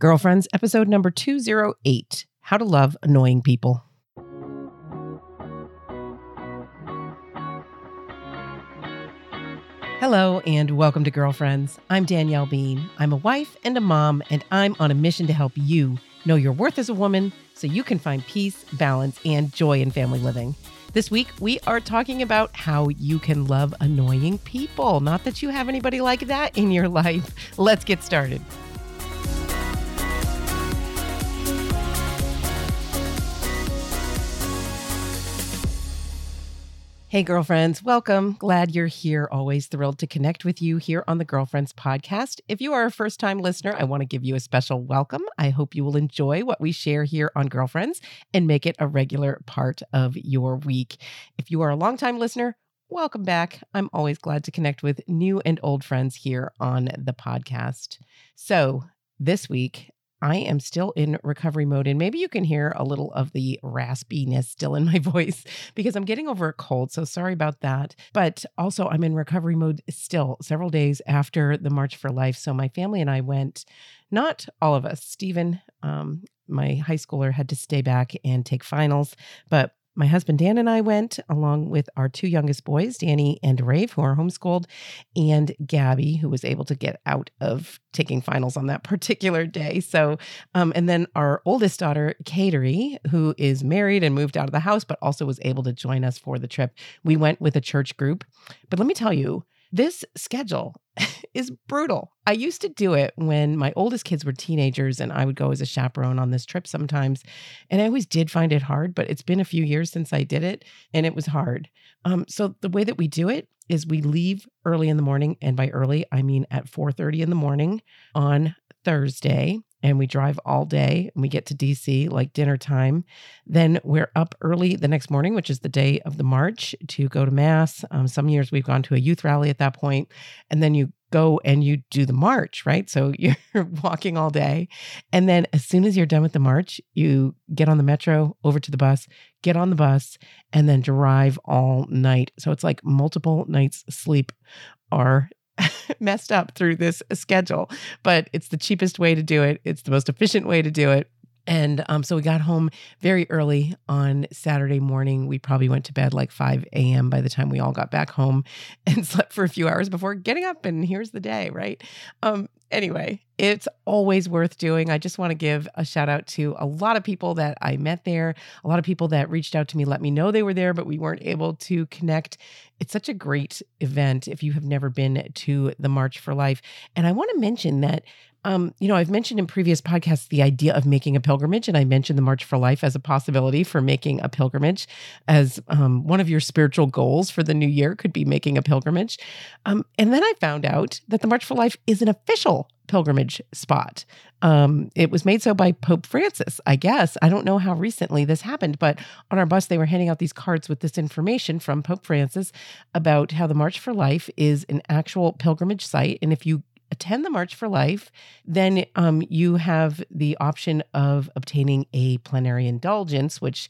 Girlfriends, episode number 208 How to Love Annoying People. Hello, and welcome to Girlfriends. I'm Danielle Bean. I'm a wife and a mom, and I'm on a mission to help you know your worth as a woman so you can find peace, balance, and joy in family living. This week, we are talking about how you can love annoying people. Not that you have anybody like that in your life. Let's get started. Hey, girlfriends, welcome. Glad you're here. Always thrilled to connect with you here on the Girlfriends Podcast. If you are a first time listener, I want to give you a special welcome. I hope you will enjoy what we share here on Girlfriends and make it a regular part of your week. If you are a long-time listener, welcome back. I'm always glad to connect with new and old friends here on the podcast. So, this week, I am still in recovery mode, and maybe you can hear a little of the raspiness still in my voice because I'm getting over a cold. So sorry about that. But also, I'm in recovery mode still several days after the March for Life. So my family and I went, not all of us. Stephen, um, my high schooler, had to stay back and take finals, but my husband Dan and I went along with our two youngest boys, Danny and Rave, who are homeschooled, and Gabby, who was able to get out of taking finals on that particular day. So, um, and then our oldest daughter, Kateri, who is married and moved out of the house, but also was able to join us for the trip. We went with a church group. But let me tell you, this schedule is brutal. I used to do it when my oldest kids were teenagers and I would go as a chaperone on this trip sometimes. And I always did find it hard, but it's been a few years since I did it and it was hard. Um, so the way that we do it is we leave early in the morning and by early I mean at 4:30 in the morning on Thursday and we drive all day and we get to DC like dinner time. Then we're up early the next morning, which is the day of the march, to go to mass. Um, some years we've gone to a youth rally at that point, and then you go and you do the march, right? So you're walking all day. And then as soon as you're done with the march, you get on the metro over to the bus, get on the bus, and then drive all night. So it's like multiple nights sleep are messed up through this schedule, but it's the cheapest way to do it. It's the most efficient way to do it. And um, so we got home very early on Saturday morning. We probably went to bed like 5 a.m. by the time we all got back home and slept for a few hours before getting up. And here's the day, right? Um, anyway, it's always worth doing. I just want to give a shout out to a lot of people that I met there, a lot of people that reached out to me, let me know they were there, but we weren't able to connect. It's such a great event if you have never been to the March for Life. And I want to mention that um, you know, I've mentioned in previous podcasts the idea of making a pilgrimage, and I mentioned the March for Life as a possibility for making a pilgrimage as um, one of your spiritual goals for the new year could be making a pilgrimage. Um, and then I found out that the March for Life is an official pilgrimage spot. Um, it was made so by Pope Francis, I guess. I don't know how recently this happened, but on our bus, they were handing out these cards with this information from Pope Francis about how the March for Life is an actual pilgrimage site. And if you attend the March for Life, then um, you have the option of obtaining a plenary indulgence, which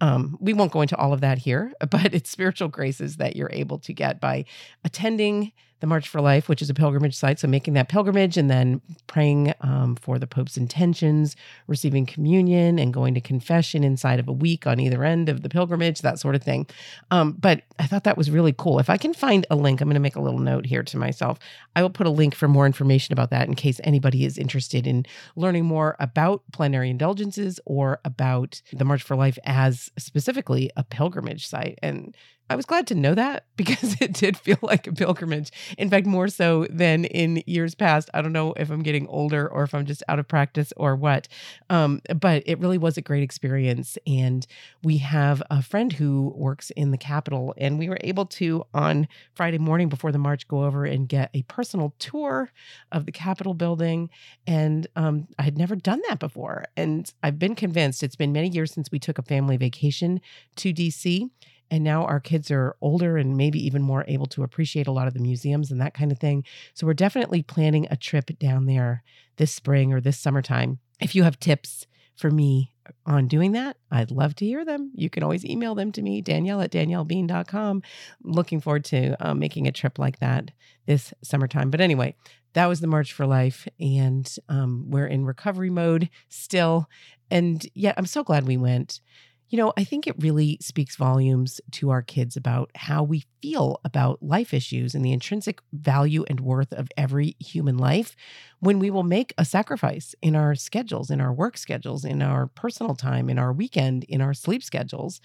um, we won't go into all of that here, but it's spiritual graces that you're able to get by attending the March for Life, which is a pilgrimage site. So making that pilgrimage and then praying um, for the Pope's intentions, receiving communion, and going to confession inside of a week on either end of the pilgrimage, that sort of thing. Um, but I thought that was really cool. If I can find a link, I'm going to make a little note here to myself. I will put a link for more information about that in case anybody is interested in learning more about plenary indulgences or about the March for Life as specifically a pilgrimage site. And I was glad to know that because it did feel like a pilgrimage. In fact, more so than in years past. I don't know if I'm getting older or if I'm just out of practice or what. Um, but it really was a great experience. And we have a friend who works in the Capitol, and we were able to, on Friday morning before the march, go over and get a personal tour of the Capitol building. And um, I had never done that before. And I've been convinced it's been many years since we took a family vacation to DC and now our kids are older and maybe even more able to appreciate a lot of the museums and that kind of thing. So we're definitely planning a trip down there this spring or this summertime. If you have tips for me on doing that, I'd love to hear them. You can always email them to me, Danielle at daniellebean.com. Looking forward to um, making a trip like that this summertime. But anyway, that was the March for Life. And um, we're in recovery mode still. And yet, I'm so glad we went. You know, I think it really speaks volumes to our kids about how we feel about life issues and the intrinsic value and worth of every human life when we will make a sacrifice in our schedules, in our work schedules, in our personal time, in our weekend, in our sleep schedules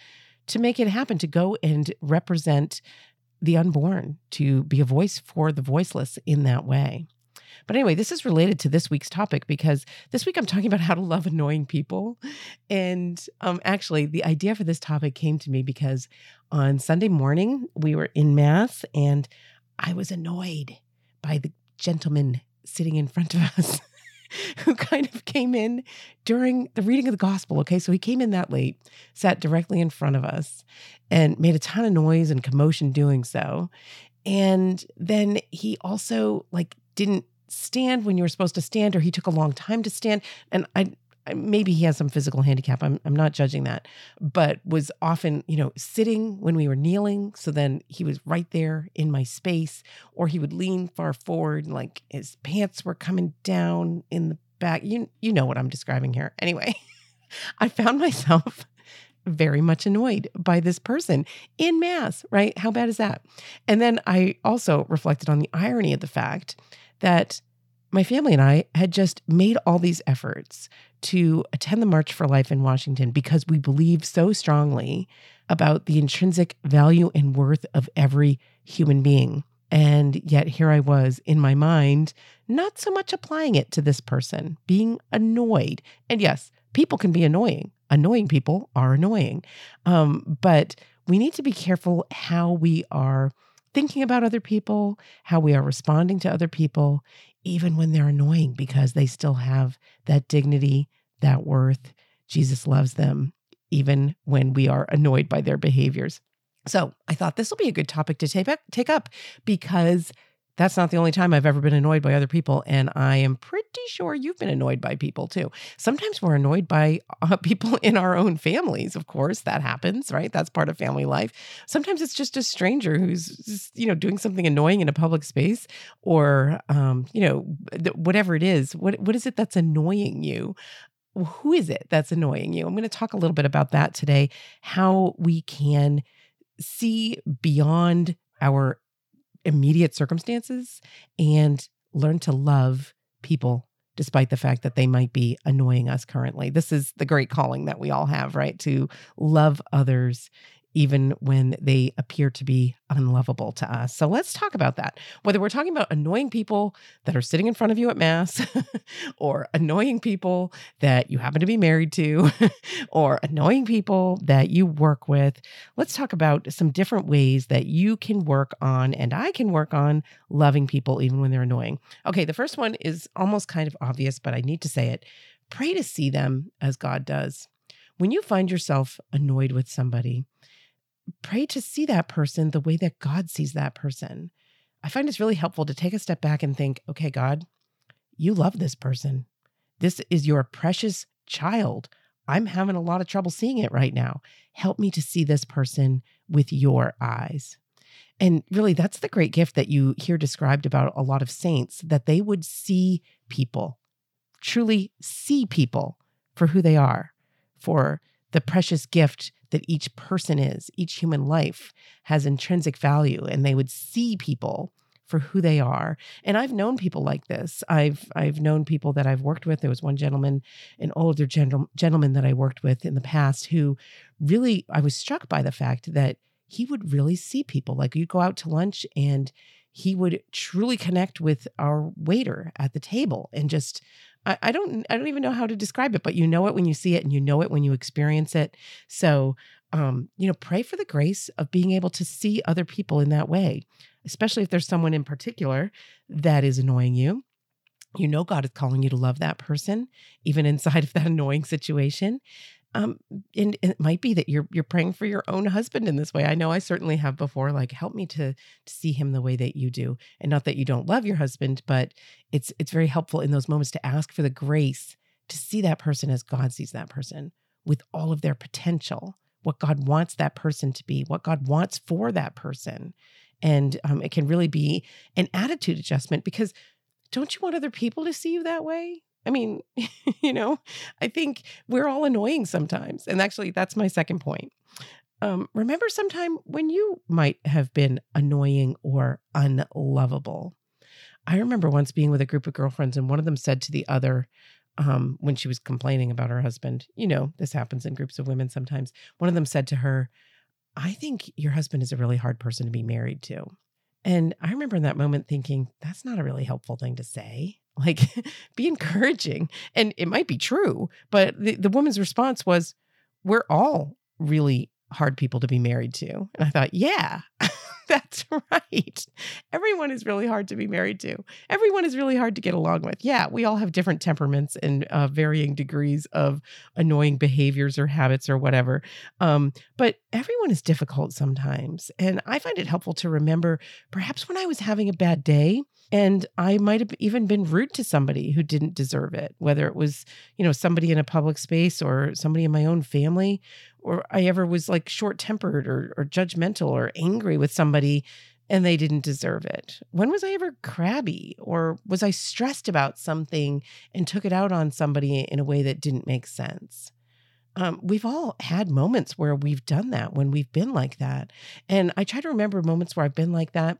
to make it happen, to go and represent the unborn, to be a voice for the voiceless in that way. But anyway, this is related to this week's topic because this week I'm talking about how to love annoying people. And um, actually, the idea for this topic came to me because on Sunday morning, we were in Mass and I was annoyed by the gentleman sitting in front of us. who kind of came in during the reading of the gospel. Okay, so he came in that late, sat directly in front of us, and made a ton of noise and commotion doing so. And then he also like didn't stand when you were supposed to stand, or he took a long time to stand. And I, maybe he has some physical handicap. I'm, I'm not judging that, but was often, you know, sitting when we were kneeling. So then he was right there in my space, or he would lean far forward, like his pants were coming down in the back. You, you know what I'm describing here. Anyway, I found myself very much annoyed by this person in mass, right? How bad is that? And then I also reflected on the irony of the fact that my family and I had just made all these efforts to attend the March for Life in Washington because we believe so strongly about the intrinsic value and worth of every human being. And yet here I was in my mind, not so much applying it to this person, being annoyed. And yes, people can be annoying. Annoying people are annoying. Um, but we need to be careful how we are thinking about other people, how we are responding to other people, even when they're annoying, because they still have that dignity, that worth. Jesus loves them, even when we are annoyed by their behaviors. So I thought this will be a good topic to take, up because that's not the only time I've ever been annoyed by other people. And I am pretty sure you've been annoyed by people too. Sometimes we're annoyed by uh, people in our own families. Of course, that happens, right? That's part of family life. Sometimes it's just a stranger who's, just, you know, doing something annoying in a public space or, um, you know, whatever it is. What, what is it that's annoying you? Who is it that's annoying you? I'm going to talk a little bit about that today, how we can see beyond our immediate circumstances and learn to love people despite the fact that they might be annoying us currently. This is the great calling that we all have, right? To love others even when they appear to be unlovable to us. So let's talk about that. Whether we're talking about annoying people that are sitting in front of you at Mass, or annoying people that you happen to be married to, or annoying people that you work with, let's talk about some different ways that you can work on and I can work on loving people even when they're annoying. Okay, the first one is almost kind of obvious, but I need to say it. Pray to see them as God does. When you find yourself annoyed with somebody, pray to see that person the way that God sees that person. I find it's really helpful to take a step back and think, okay, God, you love this person. This is your precious child. I'm having a lot of trouble seeing it right now. Help me to see this person with your eyes. And really, that's the great gift that you hear described about a lot of saints that they would see people, truly see people for who they are, for the precious gift that each person is, each human life has intrinsic value, and they would see people for who they are. And I've known people like this. I've I've known people that I've worked with. There was one gentleman, an older gentle, gentleman that I worked with in the past who really I was struck by the fact that he would really see people. Like you'd go out to lunch and he would truly connect with our waiter at the table and just I, I don't I don't even know how to describe it, but you know it when you see it and you know it when you experience it. So um, you know, pray for the grace of being able to see other people in that way, especially if there's someone in particular that is annoying you. You know, God is calling you to love that person, even inside of that annoying situation um and, it might be that you're you're praying for your own husband in this way i know i certainly have before like help me to, to see him the way that you do and not that you don't love your husband but it's it's very helpful in those moments to ask for the grace to see that person as God sees that person with all of their potential, what God wants that person to be, what God wants for that person. And um, it can really be an attitude adjustment because don't you want other people to see you that way? I mean, you know, I think we're all annoying sometimes. And actually, that's my second point. Um, remember sometime when you might have been annoying or unlovable. I remember once being with a group of girlfriends, and one of them said to the other, um, when she was complaining about her husband, you know, this happens in groups of women sometimes. One of them said to her, I think your husband is a really hard person to be married to. And I remember in that moment thinking, that's not a really helpful thing to say. Like, be encouraging. And it might be true, but the, the woman's response was, we're all really hard people to be married to. And I thought, yeah, that's right. Everyone is really hard to be married to. Everyone is really hard to get along with. Yeah, we all have different temperaments and uh, varying degrees of annoying behaviors or habits or whatever. Um, but everyone is difficult sometimes. And I find it helpful to remember perhaps when I was having a bad day, and I might have even been rude to somebody who didn't deserve it, whether it was, you know, somebody in a public space or somebody in my own family, or I ever was like short tempered or, or judgmental or angry with somebody and they didn't deserve it. When was I ever crabby or was I stressed about something and took it out on somebody in a way that didn't make sense? Um, we've all had moments where we've done that when we've been like that. And I try to remember moments where I've been like that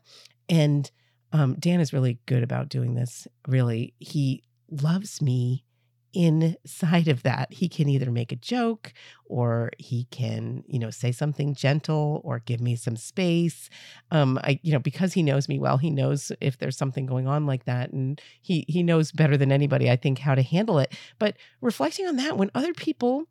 and um, Dan is really good about doing this. Really, he loves me inside of that he can either make a joke or he can you know say something gentle or give me some space. Um i you know because he knows me well he knows if there's something going on like that and he he knows better than anybody i think how to handle it. But reflecting on that when other people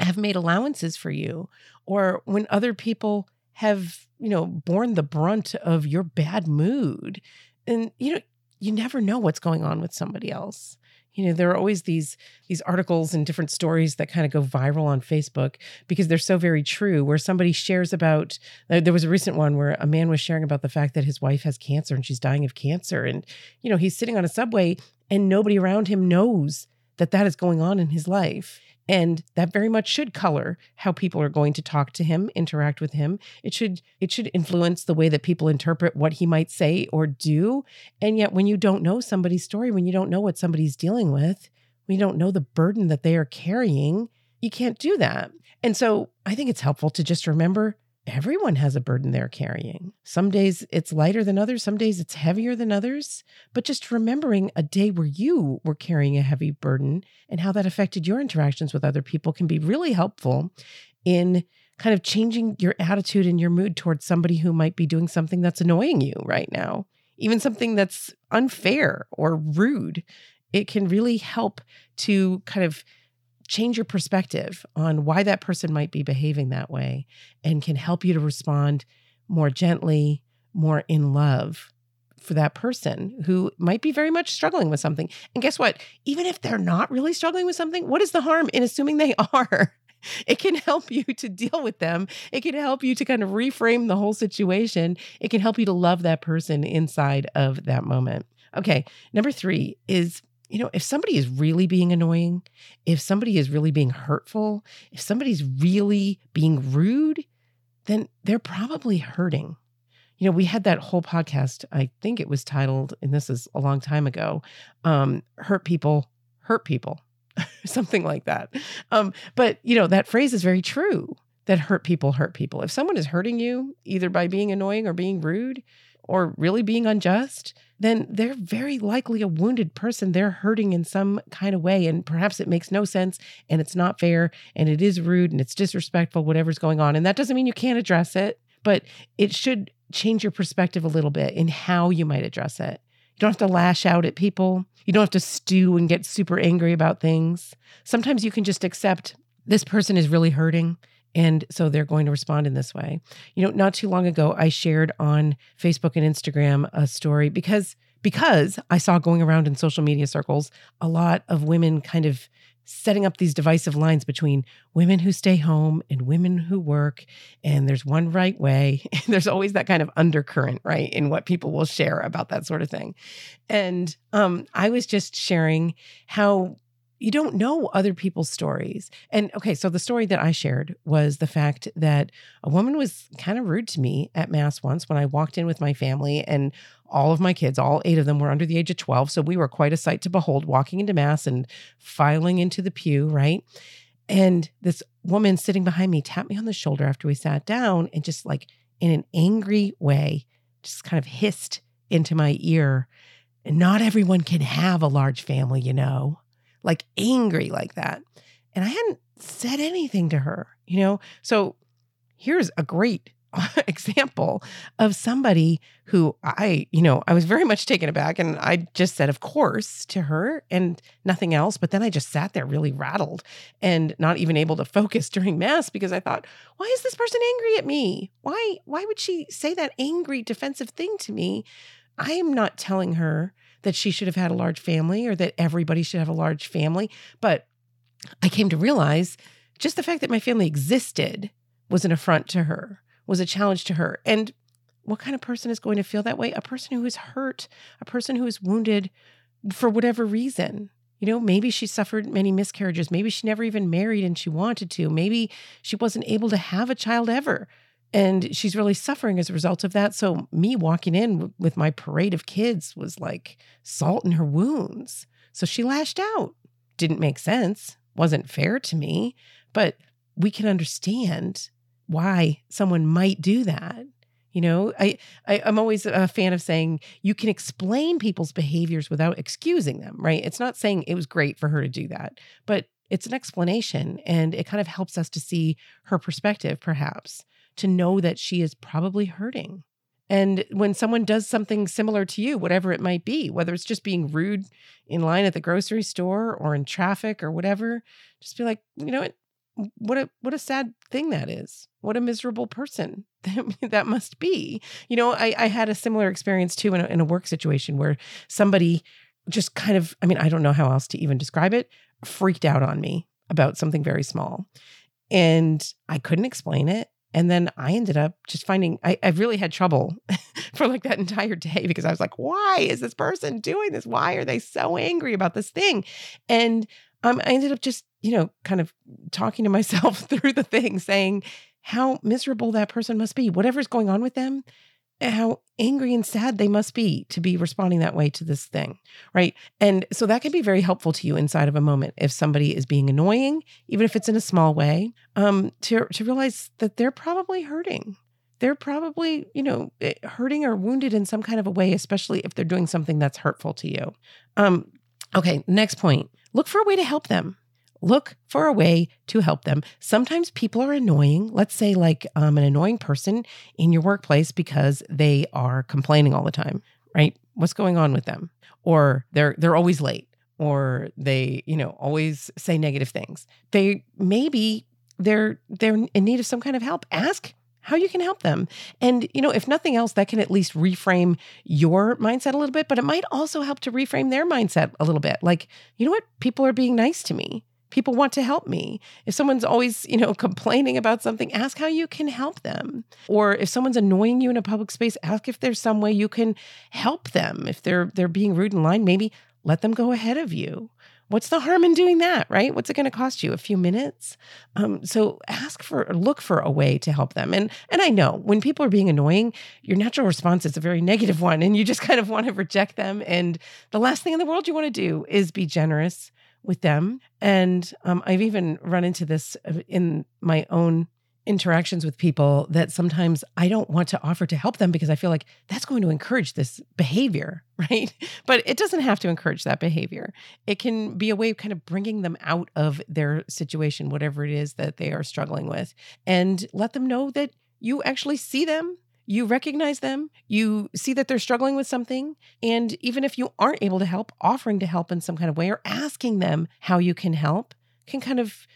have made allowances for you or when other people have you know borne the brunt of your bad mood and you know you never know what's going on with somebody else you know there are always these these articles and different stories that kind of go viral on facebook because they're so very true where somebody shares about uh, there was a recent one where a man was sharing about the fact that his wife has cancer and she's dying of cancer and you know he's sitting on a subway and nobody around him knows that that is going on in his life and that very much should color how people are going to talk to him interact with him. It should it should influence the way that people interpret what he might say or do. And yet when you don't know somebody's story when you don't know what somebody's dealing with when you don't know the burden that they are carrying you can't do that. And so i think it's helpful to just remember everyone has a burden they're carrying. Some days it's lighter than others, some days it's heavier than others. But just remembering a day where you were carrying a heavy burden and how that affected your interactions with other people can be really helpful in kind of changing your attitude and your mood towards somebody who might be doing something that's annoying you right now, even something that's unfair or rude. It can really help to kind of change your perspective on why that person might be behaving that way and can help you to respond more gently, more in love for that person who might be very much struggling with something. And guess what? Even if they're not really struggling with something, what is the harm in assuming they are? It can help you to deal with them. It can help you to kind of reframe the whole situation. It can help you to love that person inside of that moment. Okay, number three is you know, if somebody is really being annoying, if somebody is really being hurtful, if somebody's really being rude, then they're probably hurting. You know, we had that whole podcast, I think it was titled, and this is a long time ago, um, Hurt People, Hurt People, something like that. Um, but, you know, that phrase is very true that hurt people hurt people. If someone is hurting you, either by being annoying or being rude, or really being unjust, then they're very likely a wounded person. They're hurting in some kind of way. And perhaps it makes no sense and it's not fair and it is rude and it's disrespectful, whatever's going on. And that doesn't mean you can't address it, but it should change your perspective a little bit in how you might address it. You don't have to lash out at people. You don't have to stew and get super angry about things. Sometimes you can just accept this person is really hurting and so they're going to respond in this way. You know, not too long ago, I shared on Facebook and Instagram a story because because I saw going around in social media circles a lot of women kind of setting up these divisive lines between women who stay home and women who work. And there's one right way. there's always that kind of undercurrent, right, in what people will share about that sort of thing. And um, I was just sharing how you don't know other people's stories. And okay, so the story that I shared was the fact that a woman was kind of rude to me at Mass once when I walked in with my family, and all of my kids, all eight of them, were under the age of 12. So we were quite a sight to behold walking into Mass and filing into the pew, right? And this woman sitting behind me tapped me on the shoulder after we sat down and just like in an angry way, just kind of hissed into my ear. And not everyone can have a large family, you know like angry like that. And I hadn't said anything to her, you know? So here's a great example of somebody who I, you know, I was very much taken aback and I just said, of course, to her and nothing else. But then I just sat there really rattled and not even able to focus during mass because I thought, why is this person angry at me? Why, why would she say that angry defensive thing to me? I am not telling her that she should have had a large family or that everybody should have a large family. But I came to realize just the fact that my family existed was an affront to her, was a challenge to her. And what kind of person is going to feel that way? A person who is hurt, a person who is wounded for whatever reason. You know, maybe she suffered many miscarriages. Maybe she never even married and she wanted to. Maybe she wasn't able to have a child ever and she's really suffering as a result of that. So, me walking in with my parade of kids was like salt in her wounds. So, she lashed out. Didn't make sense, wasn't fair to me, but we can understand why someone might do that. You know, I, I am always a fan of saying you can explain people's behaviors without excusing them, right? It's not saying it was great for her to do that, but it's an explanation and it kind of helps us to see her perspective, perhaps to know that she is probably hurting. And when someone does something similar to you, whatever it might be, whether it's just being rude in line at the grocery store or in traffic or whatever, just be like, you know what? What a what a sad thing that is. What a miserable person that must be. You know, I, I had a similar experience too in a, in a work situation where somebody just kind of, I mean, I don't know how else to even describe it, freaked out on me about something very small. And I couldn't explain it. And then I ended up just finding I, I really had trouble for like that entire day because I was like, why is this person doing this? Why are they so angry about this thing? And um, I ended up just, you know, kind of talking to myself through the thing, saying how miserable that person must be. Whatever's going on with them, how angry and sad they must be to be responding that way to this thing, right? And so that can be very helpful to you inside of a moment if somebody is being annoying, even if it's in a small way, um, to to realize that they're probably hurting. They're probably, you know, eh, hurting or wounded in some kind of a way, especially if they're doing something that's hurtful to you. Um, okay, next point. Look for a way to help them look for a way to help them. Sometimes people are annoying. Let's say, like um, an annoying person in your workplace because they are complaining all the time, right? What's going on with them? Or they're they're always late, or they you know always say negative things. They maybe they're they're in need of some kind of help. Ask how you can help them. And, you know, if nothing else, that can at least reframe your mindset a little bit, but it might also help to reframe their mindset a little bit. Like, you know what? People are being nice to me people want to help me. If someone's always, you know, complaining about something, ask how you can help them. Or if someone's annoying you in a public space, ask if there's some way you can help them. If they're they're being rude in line, maybe let them go ahead of you. What's the harm in doing that, right? What's it going to cost you? A few minutes. Um, so ask for, look for a way to help them. And and I know when people are being annoying, your natural response is a very negative one, and you just kind of want to reject them. And the last thing in the world you want to do is be generous with them. And um, I've even run into this uh, in my own interactions with people that sometimes I don't want to offer to help them because I feel like that's going to encourage this behavior, right? But it doesn't have to encourage that behavior. It can be a way of kind of bringing them out of their situation, whatever it is that they are struggling with, and let them know that you actually see them you recognize them, you see that they're struggling with something. And even if you aren't able to help, offering to help in some kind of way or asking them how you can help can kind of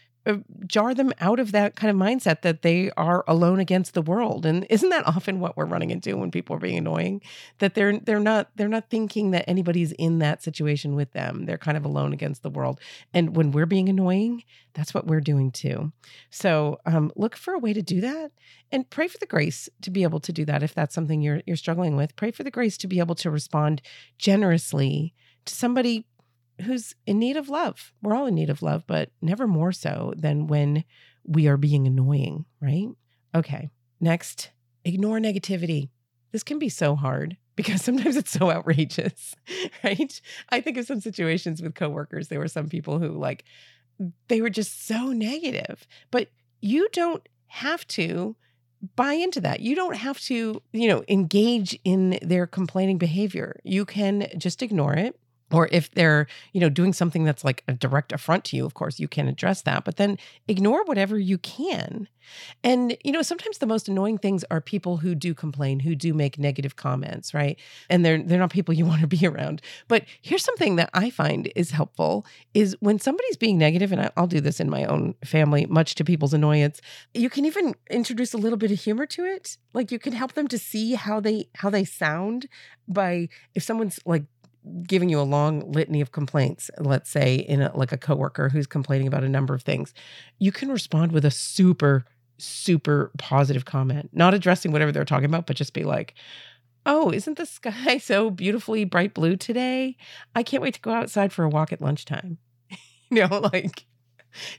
jar them out of that kind of mindset that they are alone against the world. And isn't that often what we're running into when people are being annoying? That they're they're not they're not thinking that anybody's in that situation with them. They're kind of alone against the world. And when we're being annoying that's what we're doing too. So um, look for a way to do that and pray for the grace to be able to do that if that's something you're you're struggling with. Pray for the grace to be able to respond generously to somebody who's in need of love. We're all in need of love, but never more so than when we are being annoying, right? Okay. Next, ignore negativity. This can be so hard because sometimes it's so outrageous, right? I think of some situations with coworkers. There were some people who, like, they were just so negative, but you don't have to buy into that. You don't have to, you know, engage in their complaining behavior. You can just ignore it or if they're you know doing something that's like a direct affront to you of course you can address that but then ignore whatever you can. And you know sometimes the most annoying things are people who do complain who do make negative comments right? And they're they're not people you want to be around. But here's something that i find is helpful is when somebody's being negative and i'll do this in my own family much to people's annoyance you can even introduce a little bit of humor to it. Like you can help them to see how they how they sound by if someone's like giving you a long litany of complaints, let's say in a, like a coworker who's complaining about a number of things, you can respond with a super super positive comment, not addressing whatever they're talking about, but just be like, "Oh, isn't the sky so beautifully bright blue today? I can't wait to go outside for a walk at lunchtime." you know, like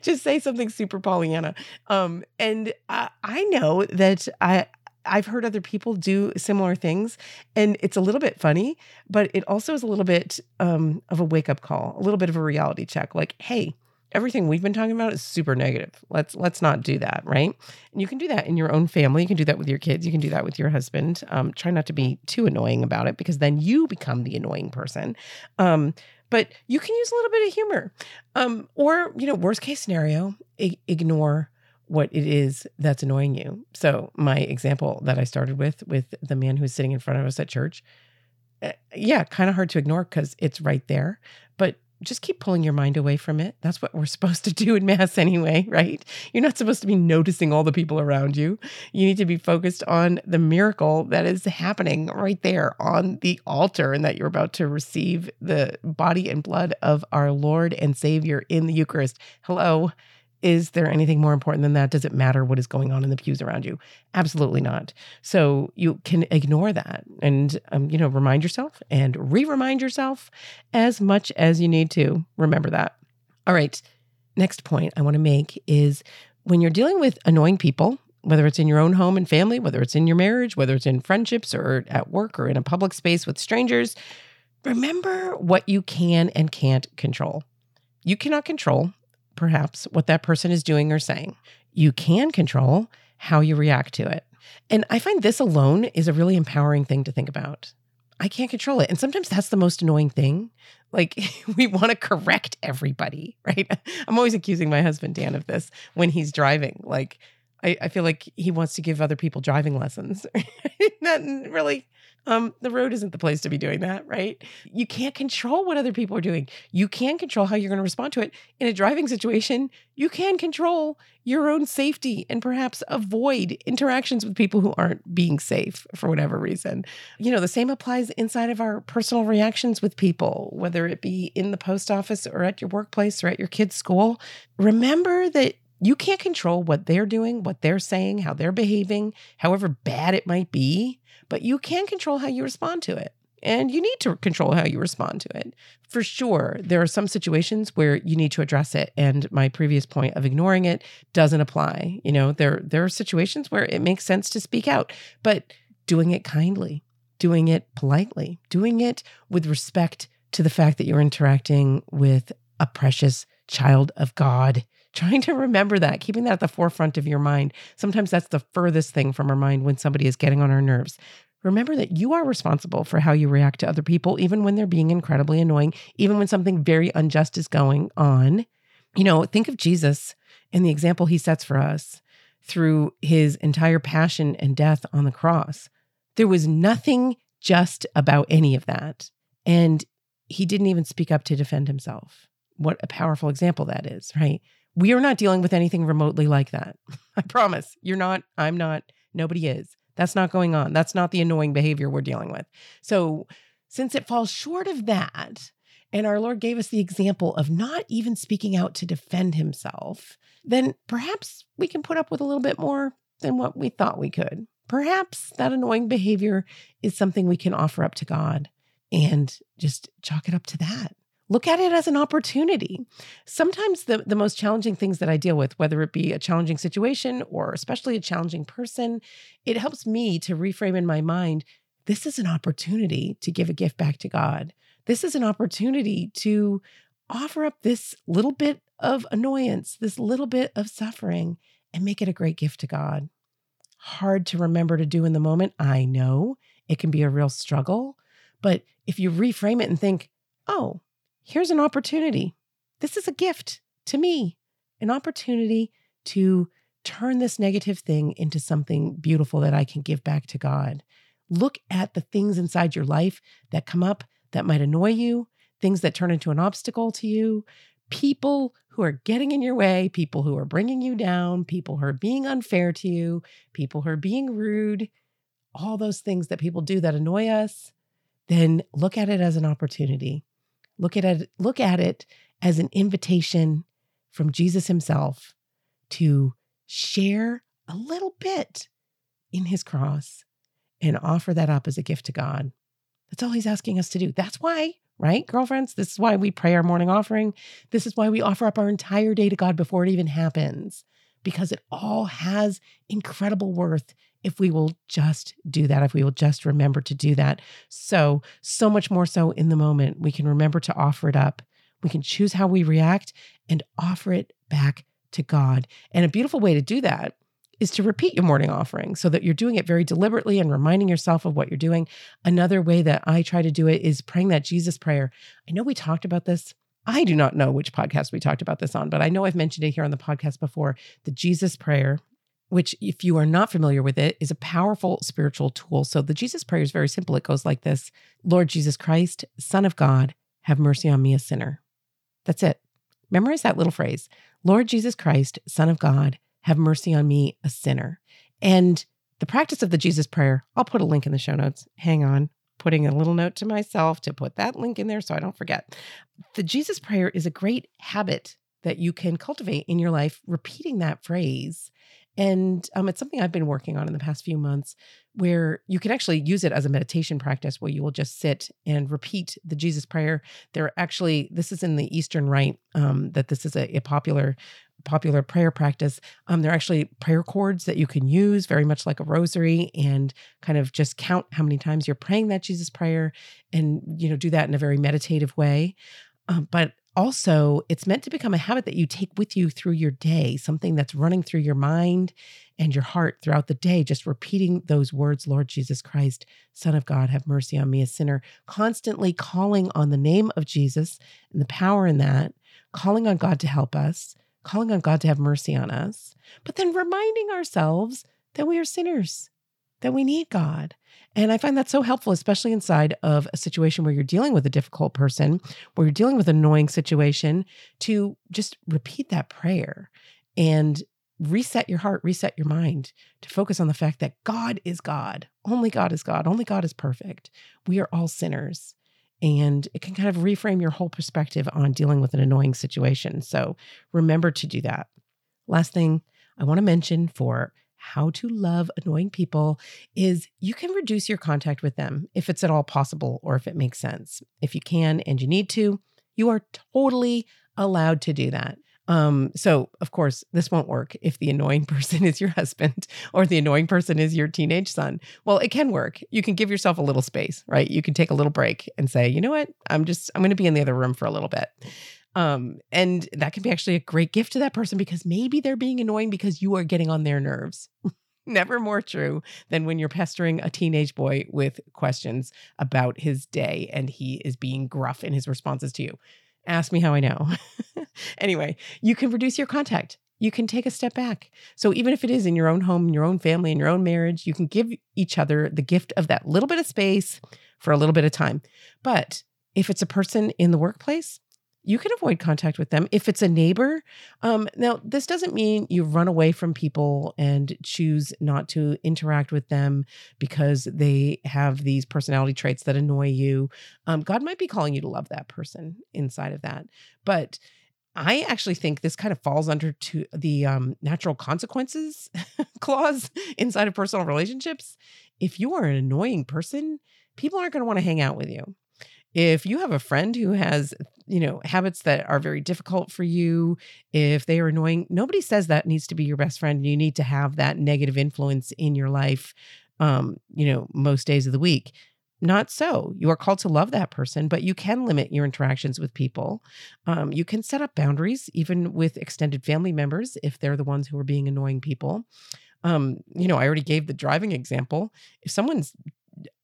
just say something super Pollyanna. Um, and I, I know that I I've heard other people do similar things, and it's a little bit funny, but it also is a little bit um, of a wake up call, a little bit of a reality check. Like, hey, everything we've been talking about is super negative. Let's let's not do that, right? And you can do that in your own family. You can do that with your kids. You can do that with your husband. Um, try not to be too annoying about it because then you become the annoying person. Um, but you can use a little bit of humor, um, or you know, worst case scenario, I- ignore what it is that's annoying you. So, my example that I started with, with the man who's sitting in front of us at church, uh, yeah, kind of hard to ignore because it's right there. But just keep pulling your mind away from it. That's what we're supposed to do in Mass anyway, right? You're not supposed to be noticing all the people around you. You need to be focused on the miracle that is happening right there on the altar and that you're about to receive the body and blood of our Lord and Savior in the Eucharist. Hello. Is there anything more important than that? Does it matter what is going on in the pews around you? Absolutely not. So you can ignore that and, um, you know, remind yourself and re remind yourself as much as you need to. Remember that. All right. Next point I want to make is when you're dealing with annoying people, whether it's in your own home and family, whether it's in your marriage, whether it's in friendships or at work or in a public space with strangers, remember what you can and can't control. You cannot control perhaps what that person is doing or saying. You can control how you react to it. And I find this alone is a really empowering thing to think about. I can't control it. And sometimes that's the most annoying thing. Like, we want to correct everybody, right? I'm always accusing my husband, Dan, of this when he's driving. Like, I, I feel like he wants to give other people driving lessons. Not really um, the road isn't the place to be doing that, right? You can't control what other people are doing. You can control how you're going to respond to it. In a driving situation, you can control your own safety and perhaps avoid interactions with people who aren't being safe for whatever reason. You know, the same applies inside of our personal reactions with people, whether it be in the post office or at your workplace or at your kid's school. Remember that you can't control what they're doing, what they're saying, how they're behaving, however bad it might be but you can control how you respond to it. And you need to control how you respond to it. For sure, there are some situations where you need to address it. And my previous point of ignoring it doesn't apply. You know, there, there are situations where it makes sense to speak out, but doing it kindly, doing it politely, doing it with respect to the fact that you're interacting with a precious child of God trying to remember that, keeping that at the forefront of your mind. Sometimes that's the furthest thing from our mind when somebody is getting on our nerves. Remember that you are responsible for how you react to other people, even when they're being incredibly annoying, even when something very unjust is going on. You know, think of Jesus and the example he sets for us through his entire passion and death on the cross. There was nothing just about any of that. And he didn't even speak up to defend himself. What a powerful example that is, right? We are not dealing with anything remotely like that. I promise. You're not, I'm not, nobody is. That's not going on. That's not the annoying behavior we're dealing with. So, since it falls short of that, and our Lord gave us the example of not even speaking out to defend himself, then perhaps we can put up with a little bit more than what we thought we could. Perhaps that annoying behavior is something we can offer up to God and just chalk it up to that look at it as an opportunity. Sometimes the, the most challenging things that I deal with, whether it be a challenging situation or especially a challenging person, it helps me to reframe in my mind this is an opportunity to give a gift back to God. This is an opportunity to offer up this little bit of annoyance, this little bit of suffering, and make it a great gift to God. Hard to remember to do in the moment. I know it can be a real struggle. But if you reframe it and think, oh, here's an opportunity. This is a gift to me, an opportunity to turn this negative thing into something beautiful that I can give back to God. Look at the things inside your life that come up that might annoy you, things that turn into an obstacle to you, people who are getting in your way, people who are bringing you down, people who are being unfair to you, people who are being rude, all those things that people do that annoy us, then look at it as an opportunity. Look at it, look at it as an invitation from Jesus himself to share a little bit in his cross and offer that up as a gift to God. That's all he's asking us to do. That's why, right, girlfriends? This is why we pray our morning offering. This is why we offer up our entire day to God before it even happens, because it all has incredible worth if we will just do that, if we will just remember to do that. So, so much more so in the moment, we can remember to offer it up. We can choose how we react and offer it back to God. And a beautiful way to do that is to repeat your morning offering so that you're doing it very deliberately and reminding yourself of what you're doing. Another way that I try to do it is praying that Jesus prayer. I know we talked about this. I do not know which podcast we talked about this on, but I know I've mentioned it here on the podcast before. The Jesus prayer which, if you are not familiar with it, is a powerful spiritual tool. So the Jesus prayer is very simple. It goes like this Lord Jesus Christ, Son of God, have mercy on me, a sinner. That's it. Memorize that little phrase Lord Jesus Christ, Son of God, have mercy on me, a sinner. And the practice of the Jesus prayer, I'll put a link in the show notes. Hang on, putting a little note to myself to put that link in there so I don't forget. The Jesus prayer is a great habit that you can cultivate in your life, repeating that phrase and um, it's something I've been working on in the past few months where you can actually use it as a meditation practice where you will just sit and repeat the Jesus prayer. There are actually, this is in the Eastern Rite, um, that this is a, a popular popular prayer practice. Um, there are actually prayer cords that you can use, very much like a rosary, and kind of just count how many times you're praying that Jesus prayer, and you know do that in a very meditative way. Um, but also, it's meant to become a habit that you take with you through your day, something that's running through your mind and your heart throughout the day, just repeating those words Lord Jesus Christ, Son of God, have mercy on me, a sinner, constantly calling on the name of Jesus and the power in that, calling on God to help us, calling on God to have mercy on us, but then reminding ourselves that we are sinners, that we need God, and I find that so helpful, especially inside of a situation where you're dealing with a difficult person, where you're dealing with an annoying situation, to just repeat that prayer and reset your heart, reset your mind to focus on the fact that God is God. Only God is God. Only God is perfect. We are all sinners. And it can kind of reframe your whole perspective on dealing with an annoying situation. So remember to do that. Last thing I want to mention for how to love annoying people is you can reduce your contact with them if it's at all possible or if it makes sense. If you can and you need to, you are totally allowed to do that. Um, so of course, this won't work if the annoying person is your husband or the annoying person is your teenage son. Well, it can work. You can give yourself a little space, right? You can take a little break and say, you know what? I'm just, I'm going to be in the other room for a little bit. Um, and that can be actually a great gift to that person because maybe they're being annoying because you are getting on their nerves. Never more true than when you're pestering a teenage boy with questions about his day and he is being gruff in his responses to you. Ask me how I know. anyway, you can reduce your contact. You can take a step back. So, even if it is in your own home, in your own family, in your own marriage, you can give each other the gift of that little bit of space for a little bit of time. But if it's a person in the workplace, you can avoid contact with them if it's a neighbor. Um, now, this doesn't mean you run away from people and choose not to interact with them because they have these personality traits that annoy you. Um, God might be calling you to love that person inside of that. But I actually think this kind of falls under to the um, natural consequences clause inside of personal relationships. If you are an annoying person, people aren't going to want to hang out with you if you have a friend who has you know, habits that are very difficult for you, if they are annoying, nobody says that needs to be your best friend. You need to have that negative influence in your life, um, you know, most days of the week. Not so. You are called to love that person, but you can limit your interactions with people. Um, you can set up boundaries, even with extended family members, if they're the ones who are being annoying people. Um, you know, I already gave the driving example. If someone's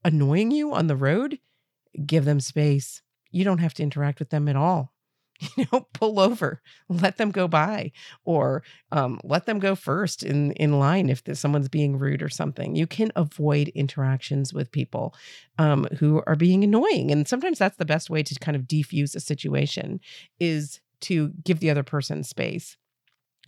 annoying you on the road, give them space. You don't have to interact with them at all. You know, pull over, let them go by, or um, let them go first in in line if someone's being rude or something. You can avoid interactions with people um, who are being annoying, and sometimes that's the best way to kind of defuse a situation is to give the other person space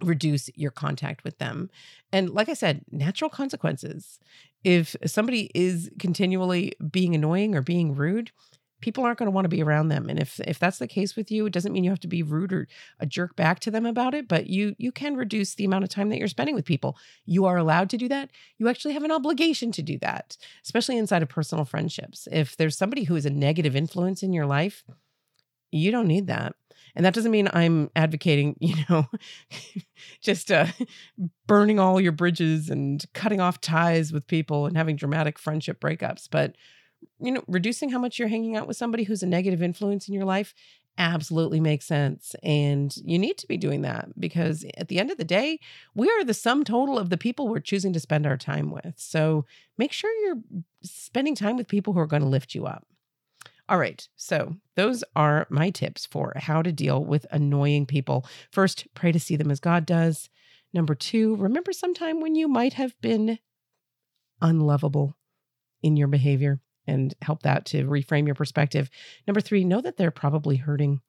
reduce your contact with them. And like I said, natural consequences. If somebody is continually being annoying or being rude, people aren't going to want to be around them. And if if that's the case with you, it doesn't mean you have to be rude or a jerk back to them about it, but you you can reduce the amount of time that you're spending with people. You are allowed to do that. You actually have an obligation to do that, especially inside of personal friendships. If there's somebody who is a negative influence in your life, you don't need that. And that doesn't mean I'm advocating, you know, just uh, burning all your bridges and cutting off ties with people and having dramatic friendship breakups. But, you know, reducing how much you're hanging out with somebody who's a negative influence in your life absolutely makes sense. And you need to be doing that because at the end of the day, we are the sum total of the people we're choosing to spend our time with. So make sure you're spending time with people who are going to lift you up. All right. So, those are my tips for how to deal with annoying people. First, pray to see them as God does. Number two, remember sometime when you might have been unlovable in your behavior and help that to reframe your perspective. Number three, know that they're probably hurting.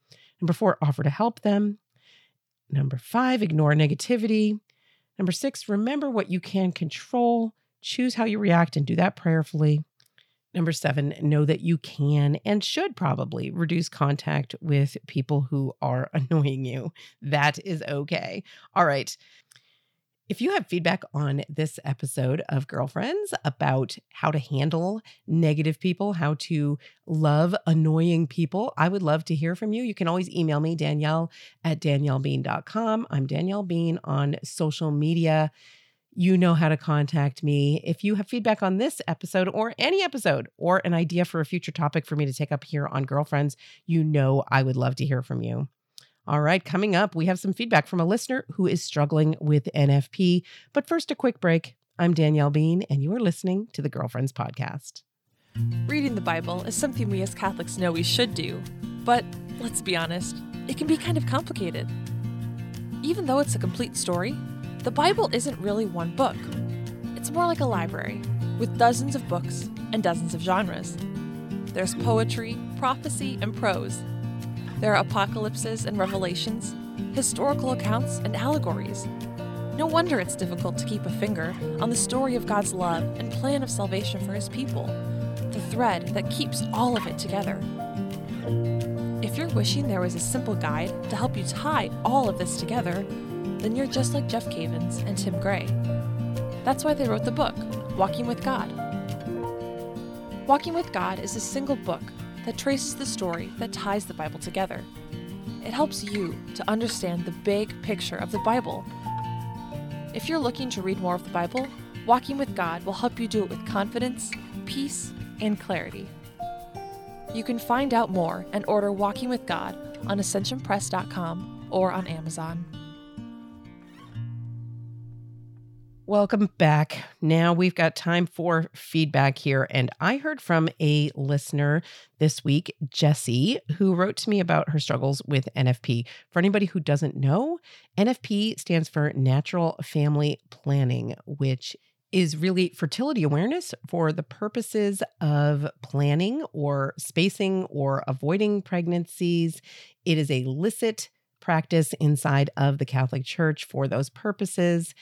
Number four, offer to help them. Number five, ignore negativity. Number six, remember what you can control. Choose how you react and do that prayerfully. Number seven, know that you can and should probably reduce contact with people who are annoying you. That is okay. All right. If you have feedback on this episode of Girlfriends about how to handle negative people, how to love annoying people, I would love to hear from you. You can always email me, Danielle at daniellebean.com. I'm Danielle Bean on social media you know how to contact me. If you have feedback on this episode or any episode or an idea for a future topic for me to take up here on Girlfriends, you know I would love to hear from you. All right, coming up, we have some feedback from a listener who is struggling with NFP. But first, a quick break. I'm Danielle Bean, and you are listening to the Girlfriends Podcast. Reading the Bible is something we as Catholics know we should do, but let's be honest, it can be kind of complicated. Even though it's a complete story, the Bible isn't really one book. It's more like a library, with dozens of books and dozens of genres. There's poetry, prophecy, and prose. There are apocalypses and revelations, historical accounts, and allegories. No wonder it's difficult to keep a finger on the story of God's love and plan of salvation for his people, the thread that keeps all of it together. If you're wishing there was a simple guide to help you tie all of this together, then you're just like Jeff Cavins and Tim Gray. That's why they wrote the book, Walking with God. Walking with God is a single book that traces the story that ties the Bible together. It helps you to understand the big picture of the Bible. If you're looking to read more of the Bible, Walking with God will help you do it with confidence, peace, and clarity. You can find out more and order Walking with God on ascensionpress.com or on Amazon. Welcome back. Now we've got time for feedback here. And I heard from a listener this week, Jessie, who wrote to me about her struggles with NFP. For anybody who doesn't know, NFP stands for Natural Family Planning, which is really fertility awareness for the purposes of planning or spacing or avoiding pregnancies. It is a licit practice inside of the Catholic Church for those purposes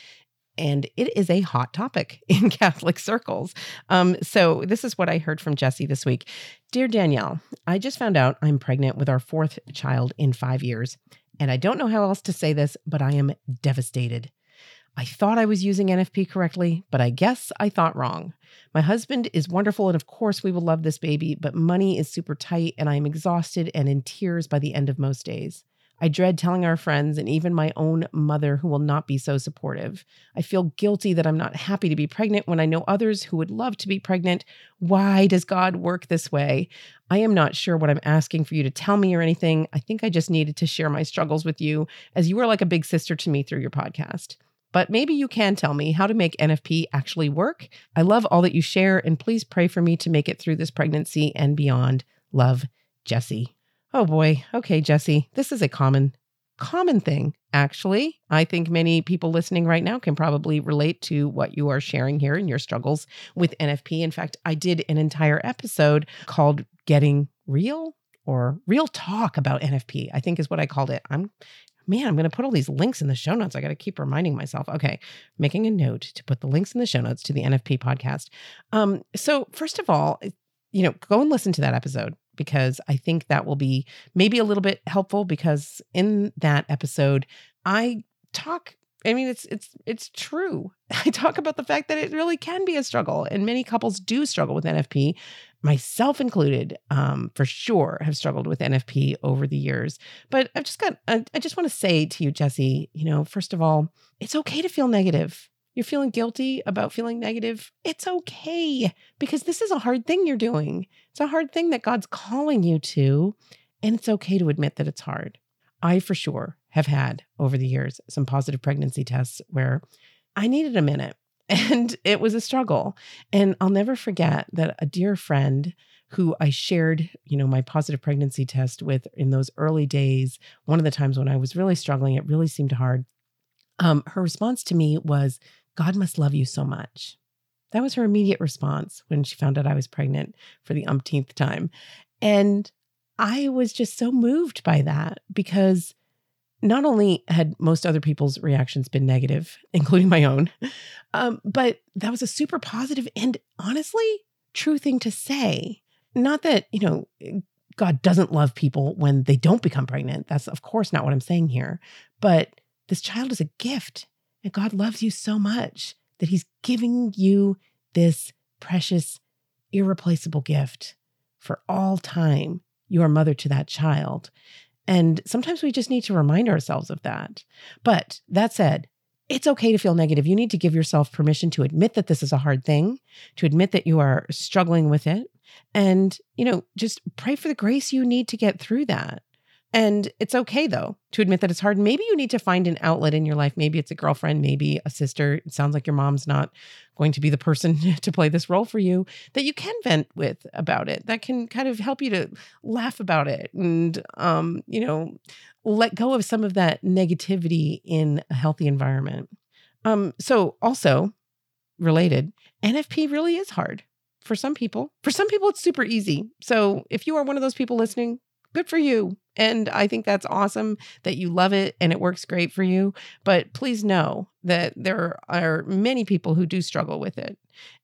and it is a hot topic in Catholic circles. Um, so, this is what I heard from Jesse this week. Dear Danielle, I just found out I'm pregnant with our fourth child in five years, and I don't know how else to say this, but I am devastated. I thought I was using NFP correctly, but I guess I thought wrong. My husband is wonderful, and of course, we will love this baby, but money is super tight, and I am exhausted and in tears by the end of most days. I dread telling our friends and even my own mother, who will not be so supportive. I feel guilty that I'm not happy to be pregnant when I know others who would love to be pregnant. Why does God work this way? I am not sure what I'm asking for you to tell me or anything. I think I just needed to share my struggles with you, as you are like a big sister to me through your podcast. But maybe you can tell me how to make NFP actually work. I love all that you share, and please pray for me to make it through this pregnancy and beyond. Love, Jesse. Oh boy. Okay, Jesse, this is a common, common thing, actually. I think many people listening right now can probably relate to what you are sharing here and your struggles with NFP. In fact, I did an entire episode called Getting Real or Real Talk about NFP, I think is what I called it. I'm man, I'm going to put all these links in the show notes. I got to keep reminding myself. Okay, making a note to put the links in the show notes to the NFP podcast. Um, so first of all, you know, go and listen to that episode because I think that will be maybe a little bit helpful because in that episode I talk I mean it's it's it's true. I talk about the fact that it really can be a struggle and many couples do struggle with NFP, myself included, um, for sure have struggled with NFP over the years. But I've just got I, I just want to say to you Jesse, you know, first of all, it's okay to feel negative. You're feeling guilty about feeling negative. It's okay because this is a hard thing you're doing. It's a hard thing that God's calling you to, and it's okay to admit that it's hard. I, for sure, have had over the years some positive pregnancy tests where I needed a minute and it was a struggle. And I'll never forget that a dear friend who I shared, you know, my positive pregnancy test with in those early days, one of the times when I was really struggling, it really seemed hard. Um, her response to me was, God must love you so much. That was her immediate response when she found out I was pregnant for the umpteenth time. And I was just so moved by that because not only had most other people's reactions been negative, including my own, um, but that was a super positive and honestly true thing to say. Not that, you know, God doesn't love people when they don't become pregnant. That's, of course, not what I'm saying here. But this child is a gift. And God loves you so much that He's giving you this precious, irreplaceable gift for all time. You are mother to that child. And sometimes we just need to remind ourselves of that. But that said, it's okay to feel negative. You need to give yourself permission to admit that this is a hard thing, to admit that you are struggling with it, and, you know, just pray for the grace you need to get through that. And it's okay though to admit that it's hard. Maybe you need to find an outlet in your life. Maybe it's a girlfriend, maybe a sister. It sounds like your mom's not going to be the person to play this role for you that you can vent with about it. That can kind of help you to laugh about it and um, you know, let go of some of that negativity in a healthy environment. Um, so also related, NFP really is hard for some people. For some people, it's super easy. So if you are one of those people listening, good for you. And I think that's awesome that you love it and it works great for you. But please know that there are many people who do struggle with it.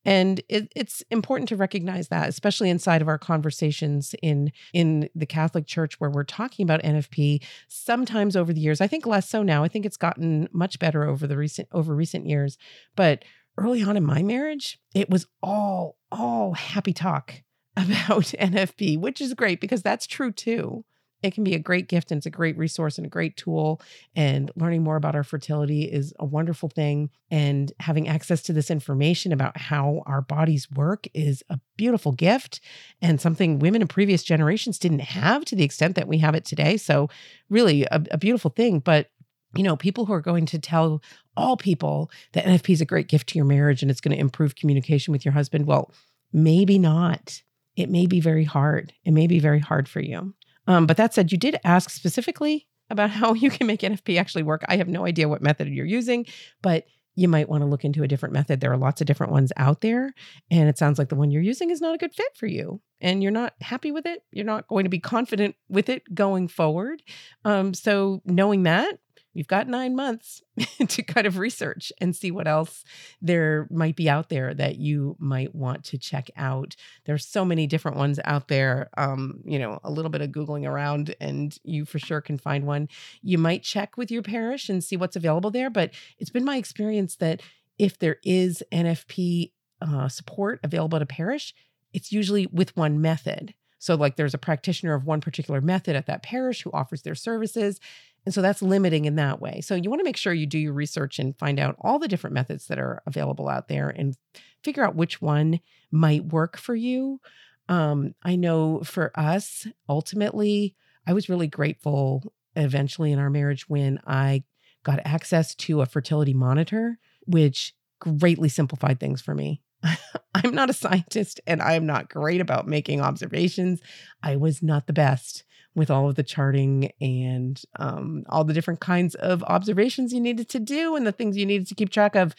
And it, it's important to recognize that, especially inside of our conversations in in the Catholic Church where we're talking about NFP. Sometimes over the years, I think less so now. I think it's gotten much better over the recent over recent years. But early on in my marriage, it was all all happy talk about NFP, which is great because that's true too. It can be a great gift and it's a great resource and a great tool. And learning more about our fertility is a wonderful thing. And having access to this information about how our bodies work is a beautiful gift and something women in previous generations didn't have to the extent that we have it today. So, really, a, a beautiful thing. But you know, people who are going to tell all people that NFP is a great gift to your marriage and it's going to improve communication with your husband. Well, maybe not it may be very hard. It may be very hard for you. Um, but that said, you did ask specifically about how you can make NFP actually work. I have no idea what method you're using, but you might want to look into a different method. There are lots of different ones out there. And it sounds like the one you're using is not a good fit for you. And you're not happy with it. You're not going to be confident with it going forward. Um, so, knowing that, you've got nine months to kind of research and see what else there might be out there that you might want to check out. There's so many different ones out there. Um, you know, a little bit of Googling around and you for sure can find one. You might check with your parish and see what's available there. But it's been my experience that if there is NFP uh, support available a parish, it's usually with one method. So, like, there's a practitioner of one particular method at that parish who offers their services. And so that's limiting in that way. So, you want to make sure you do your research and find out all the different methods that are available out there and figure out which one might work for you. Um, I know for us, ultimately, I was really grateful eventually in our marriage when I got access to a fertility monitor, which greatly simplified things for me. I'm not a scientist and I'm not great about making observations. I was not the best with all of the charting and um, all the different kinds of observations you needed to do and the things you needed to keep track of.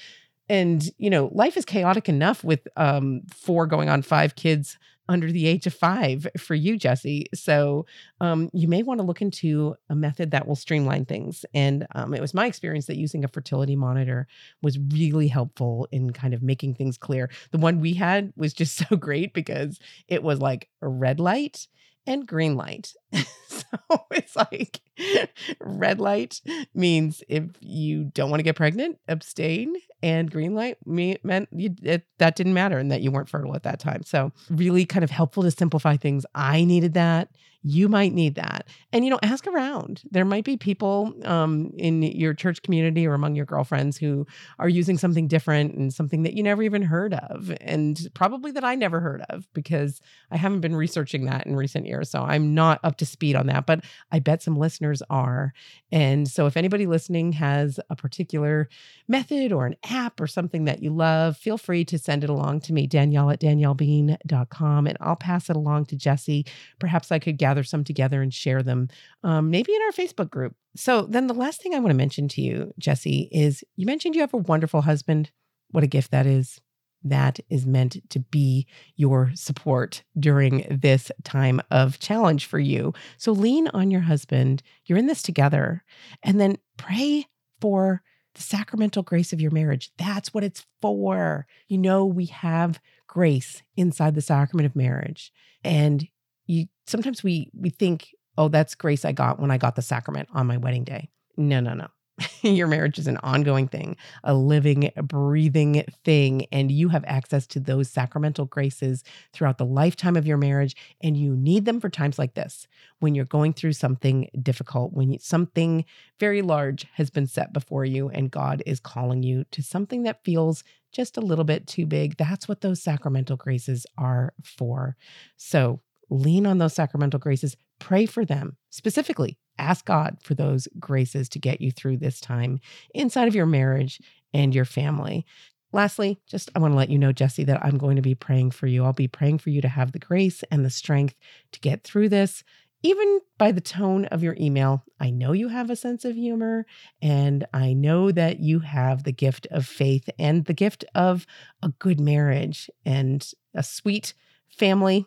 And, you know, life is chaotic enough with um, four going on five kids under the age of five for you, Jesse. So um, you may want to look into a method that will streamline things. And um, it was my experience that using a fertility monitor was really helpful in kind of making things clear. The one we had was just so great because it was like a red light and green light. so it's like red light means if you don't want to get pregnant, abstain. And green light me- meant you, it, that didn't matter and that you weren't fertile at that time. So, really kind of helpful to simplify things. I needed that you might need that. And, you know, ask around. There might be people um, in your church community or among your girlfriends who are using something different and something that you never even heard of, and probably that I never heard of because I haven't been researching that in recent years. So I'm not up to speed on that, but I bet some listeners are. And so if anybody listening has a particular method or an app or something that you love, feel free to send it along to me, Danielle at daniellebean.com, and I'll pass it along to Jesse. Perhaps I could gather some together and share them, um, maybe in our Facebook group. So, then the last thing I want to mention to you, Jesse, is you mentioned you have a wonderful husband. What a gift that is. That is meant to be your support during this time of challenge for you. So, lean on your husband. You're in this together. And then pray for the sacramental grace of your marriage. That's what it's for. You know, we have grace inside the sacrament of marriage. And you sometimes we we think, oh, that's grace I got when I got the sacrament on my wedding day. No, no, no. Your marriage is an ongoing thing, a living, breathing thing, and you have access to those sacramental graces throughout the lifetime of your marriage. And you need them for times like this when you're going through something difficult, when something very large has been set before you, and God is calling you to something that feels just a little bit too big. That's what those sacramental graces are for. So lean on those sacramental graces, pray for them specifically. Ask God for those graces to get you through this time inside of your marriage and your family. Lastly, just I want to let you know, Jesse, that I'm going to be praying for you. I'll be praying for you to have the grace and the strength to get through this. Even by the tone of your email, I know you have a sense of humor, and I know that you have the gift of faith and the gift of a good marriage and a sweet family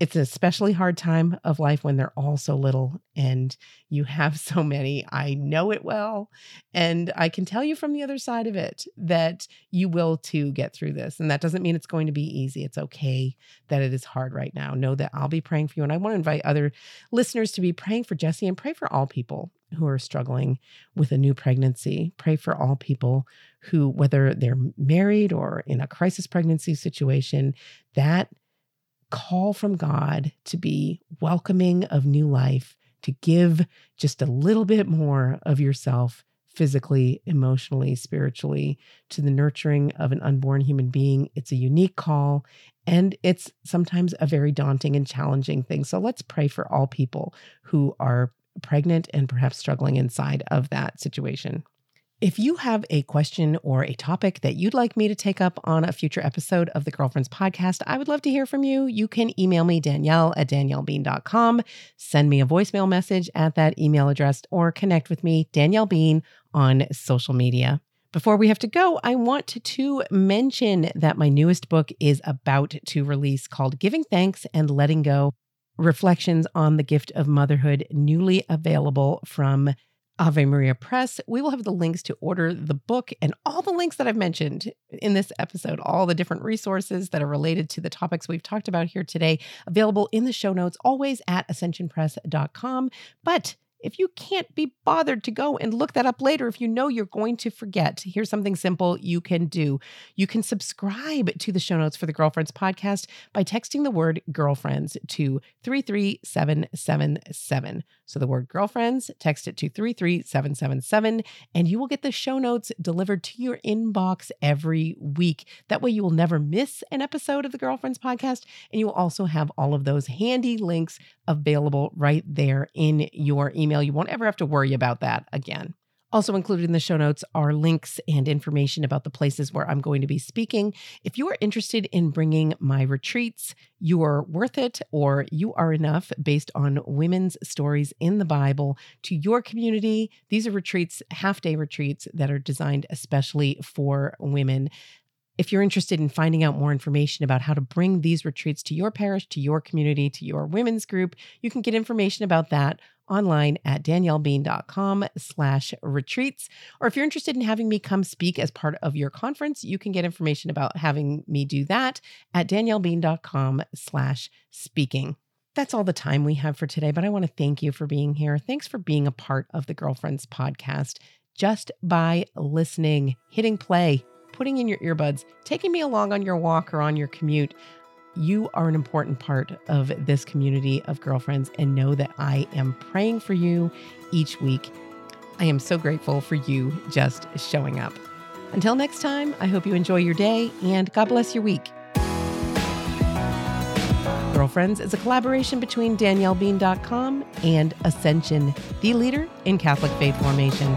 it's an especially hard time of life when they're all so little and you have so many. I know it well. And I can tell you from the other side of it that you will too get through this. And that doesn't mean it's going to be easy. It's okay that it is hard right now. Know that I'll be praying for you. And I want to invite other listeners to be praying for Jesse and pray for all people who are struggling with a new pregnancy. Pray for all people who, whether they're married or in a crisis pregnancy situation, that call from God to be welcoming of new life, to give just a little bit more of yourself physically, emotionally, spiritually to the nurturing of an unborn human being. It's a unique call and it's sometimes a very daunting and challenging thing. So let's pray for all people who are pregnant and perhaps struggling inside of that situation. If you have a question or a topic that you'd like me to take up on a future episode of the Girlfriends Podcast, I would love to hear from you. You can email me, Danielle at daniellebean.com, send me a voicemail message at that email address, or connect with me, Danielle Bean, on social media. Before we have to go, I want to mention that my newest book is about to release called Giving Thanks and Letting Go Reflections on the Gift of Motherhood, newly available from Ave Maria Press. We will have the links to order the book and all the links that I've mentioned in this episode, all the different resources that are related to the topics we've talked about here today, available in the show notes, always at ascensionpress.com. But if you can't be bothered to go and look that up later, if you know you're going to forget, here's something simple you can do. You can subscribe to the show notes for the Girlfriends podcast by texting the word girlfriends to 33777. So the word girlfriends, text it to 33777, and you will get the show notes delivered to your inbox every week. That way, you will never miss an episode of the Girlfriends podcast, and you will also have all of those handy links available right there in your email. You won't ever have to worry about that again. Also included in the show notes are links and information about the places where I'm going to be speaking. If you are interested in bringing my retreats, you are worth it or you are enough based on women's stories in the Bible to your community. These are retreats, half day retreats that are designed especially for women. If you're interested in finding out more information about how to bring these retreats to your parish, to your community, to your women's group, you can get information about that online at daniellebean.com slash retreats. Or if you're interested in having me come speak as part of your conference, you can get information about having me do that at daniellebean.com slash speaking. That's all the time we have for today, but I want to thank you for being here. Thanks for being a part of the Girlfriends podcast. Just by listening, hitting play, putting in your earbuds, taking me along on your walk or on your commute, you are an important part of this community of girlfriends and know that I am praying for you each week. I am so grateful for you just showing up. Until next time, I hope you enjoy your day and God bless your week. Girlfriends is a collaboration between DanielleBean.com and Ascension, the leader in Catholic faith formation.